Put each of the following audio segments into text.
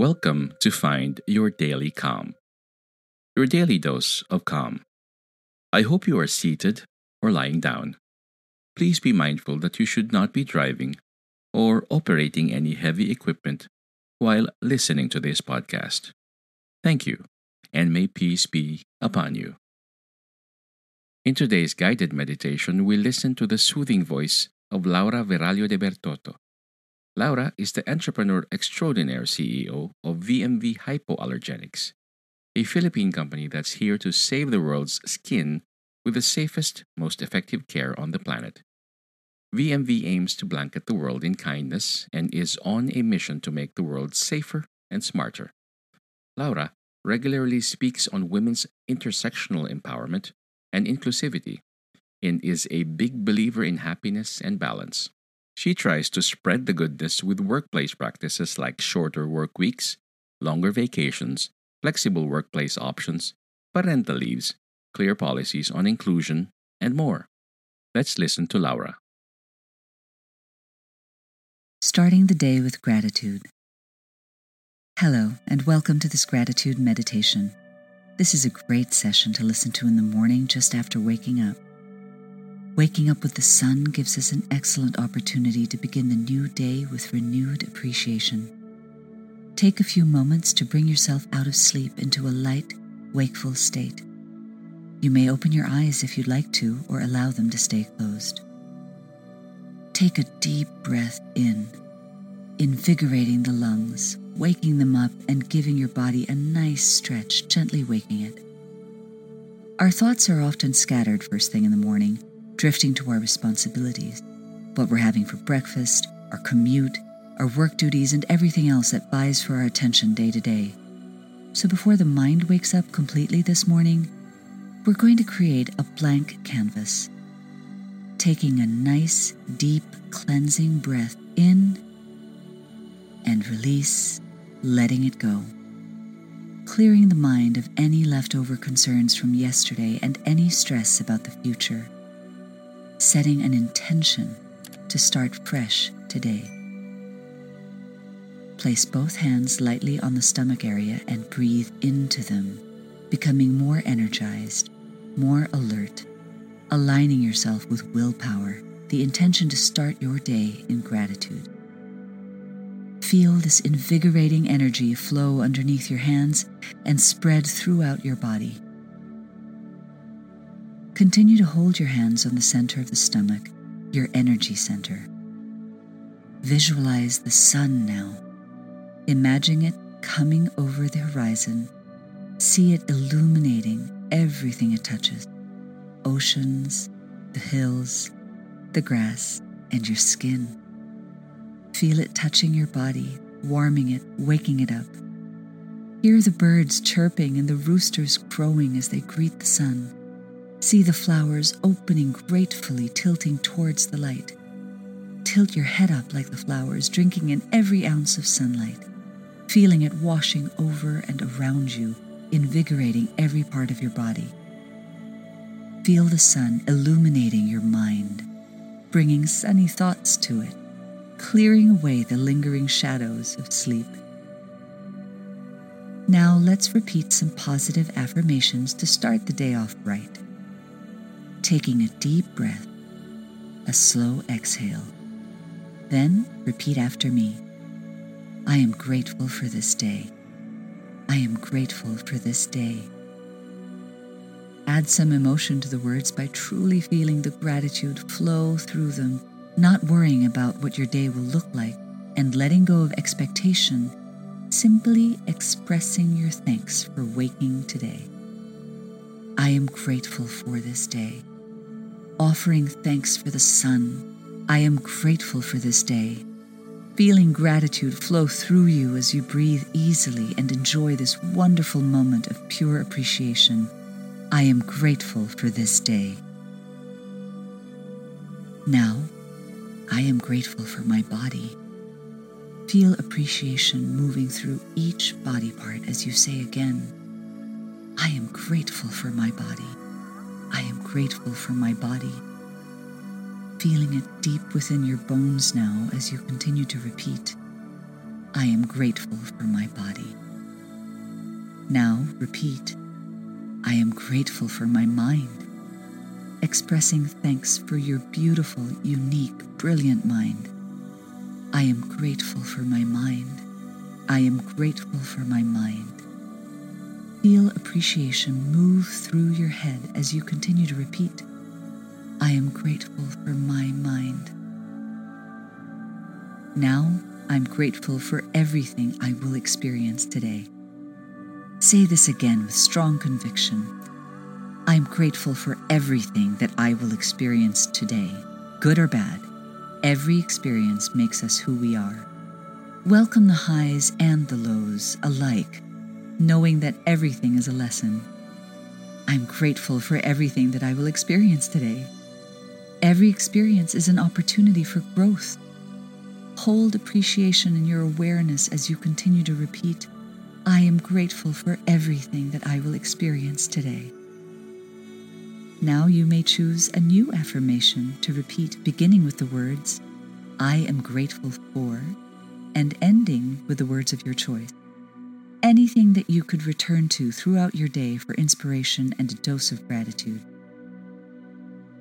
Welcome to Find Your Daily Calm, your daily dose of calm. I hope you are seated or lying down. Please be mindful that you should not be driving or operating any heavy equipment while listening to this podcast. Thank you, and may peace be upon you. In today's guided meditation, we listen to the soothing voice of Laura Verallo de Bertotto. Laura is the entrepreneur extraordinaire CEO of VMV Hypoallergenics, a Philippine company that's here to save the world's skin with the safest, most effective care on the planet. VMV aims to blanket the world in kindness and is on a mission to make the world safer and smarter. Laura regularly speaks on women's intersectional empowerment and inclusivity and is a big believer in happiness and balance. She tries to spread the goodness with workplace practices like shorter work weeks, longer vacations, flexible workplace options, parental leaves, clear policies on inclusion, and more. Let's listen to Laura. Starting the day with gratitude. Hello, and welcome to this gratitude meditation. This is a great session to listen to in the morning just after waking up. Waking up with the sun gives us an excellent opportunity to begin the new day with renewed appreciation. Take a few moments to bring yourself out of sleep into a light, wakeful state. You may open your eyes if you'd like to, or allow them to stay closed. Take a deep breath in, invigorating the lungs, waking them up, and giving your body a nice stretch, gently waking it. Our thoughts are often scattered first thing in the morning, drifting to our responsibilities, what we're having for breakfast, our commute, our work duties, and everything else that vies for our attention day to day. So before the mind wakes up completely this morning, we're going to create a blank canvas taking a nice, deep, cleansing breath in and release, letting it go. Clearing the mind of any leftover concerns from yesterday and any stress about the future. Setting an intention to start fresh today. Place both hands lightly on the stomach area and breathe into them, becoming more energized, more alert aligning yourself with willpower, the intention to start your day in gratitude. Feel this invigorating energy flow underneath your hands and spread throughout your body. Continue to hold your hands on the center of the stomach, your energy center. Visualize the sun now. Imagine it coming over the horizon. See it illuminating everything it touches oceans, the hills, the grass, and your skin. Feel it touching your body, warming it, waking it up. Hear the birds chirping and the roosters crowing as they greet the sun. See the flowers opening gratefully, tilting towards the light. Tilt your head up like the flowers, drinking in every ounce of sunlight, feeling it washing over and around you, invigorating every part of your body. Feel the sun illuminating your mind, bringing sunny thoughts to it, clearing away the lingering shadows of sleep. Now let's repeat some positive affirmations to start the day off right. Taking a deep breath, a slow exhale. Then repeat after me I am grateful for this day. I am grateful for this day. Add some emotion to the words by truly feeling the gratitude flow through them, not worrying about what your day will look like, and letting go of expectation, simply expressing your thanks for waking today. I am grateful for this day. Offering thanks for the sun. I am grateful for this day. Feeling gratitude flow through you as you breathe easily and enjoy this wonderful moment of pure appreciation. I am grateful for this day. Now, I am grateful for my body. Feel appreciation moving through each body part as you say again, I am grateful for my body. I am grateful for my body. Feeling it deep within your bones now as you continue to repeat, I am grateful for my body. Now repeat, I am grateful for my mind, expressing thanks for your beautiful, unique, brilliant mind. I am grateful for my mind. I am grateful for my mind. Feel appreciation move through your head as you continue to repeat, I am grateful for my mind. Now, I'm grateful for everything I will experience today. Say this again with strong conviction. I'm grateful for everything that I will experience today, good or bad. Every experience makes us who we are. Welcome the highs and the lows alike, knowing that everything is a lesson. I'm grateful for everything that I will experience today. Every experience is an opportunity for growth. Hold appreciation in your awareness as you continue to repeat I am grateful for everything that I will experience today. Now you may choose a new affirmation to repeat, beginning with the words, I am grateful for, and ending with the words of your choice. Anything that you could return to throughout your day for inspiration and a dose of gratitude.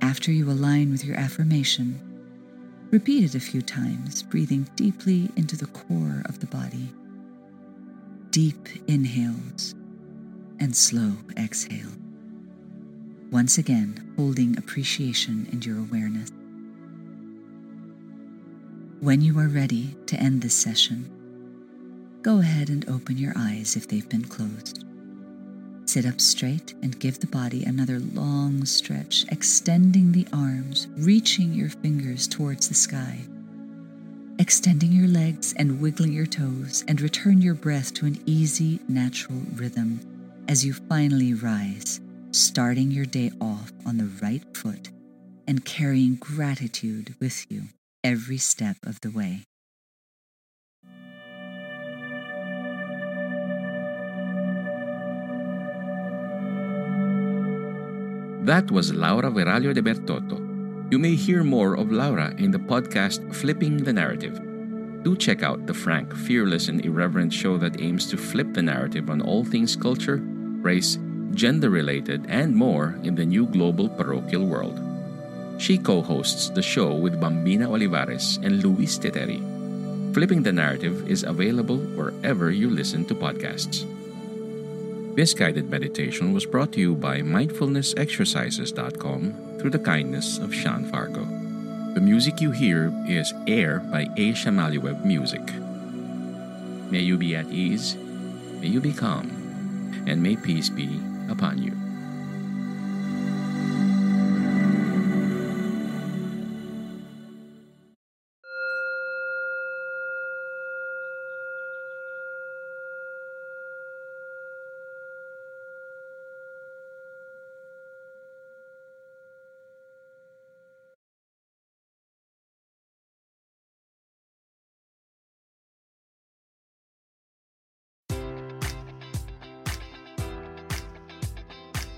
After you align with your affirmation, repeat it a few times, breathing deeply into the core of the body deep inhales and slow exhale. Once again, holding appreciation and your awareness. When you are ready to end this session, go ahead and open your eyes if they've been closed. Sit up straight and give the body another long stretch, extending the arms, reaching your fingers towards the sky extending your legs and wiggling your toes, and return your breath to an easy, natural rhythm as you finally rise, starting your day off on the right foot and carrying gratitude with you every step of the way. That was Laura Verallo de Bertotto you may hear more of Laura in the podcast Flipping the Narrative. Do check out the frank, fearless, and irreverent show that aims to flip the narrative on all things culture, race, gender related, and more in the new global parochial world. She co hosts the show with Bambina Olivares and Luis Teteri. Flipping the Narrative is available wherever you listen to podcasts. This guided meditation was brought to you by mindfulnessexercises.com through the kindness of Sean Fargo. The music you hear is Air by A. Shamaliweb Music. May you be at ease, may you be calm, and may peace be upon you.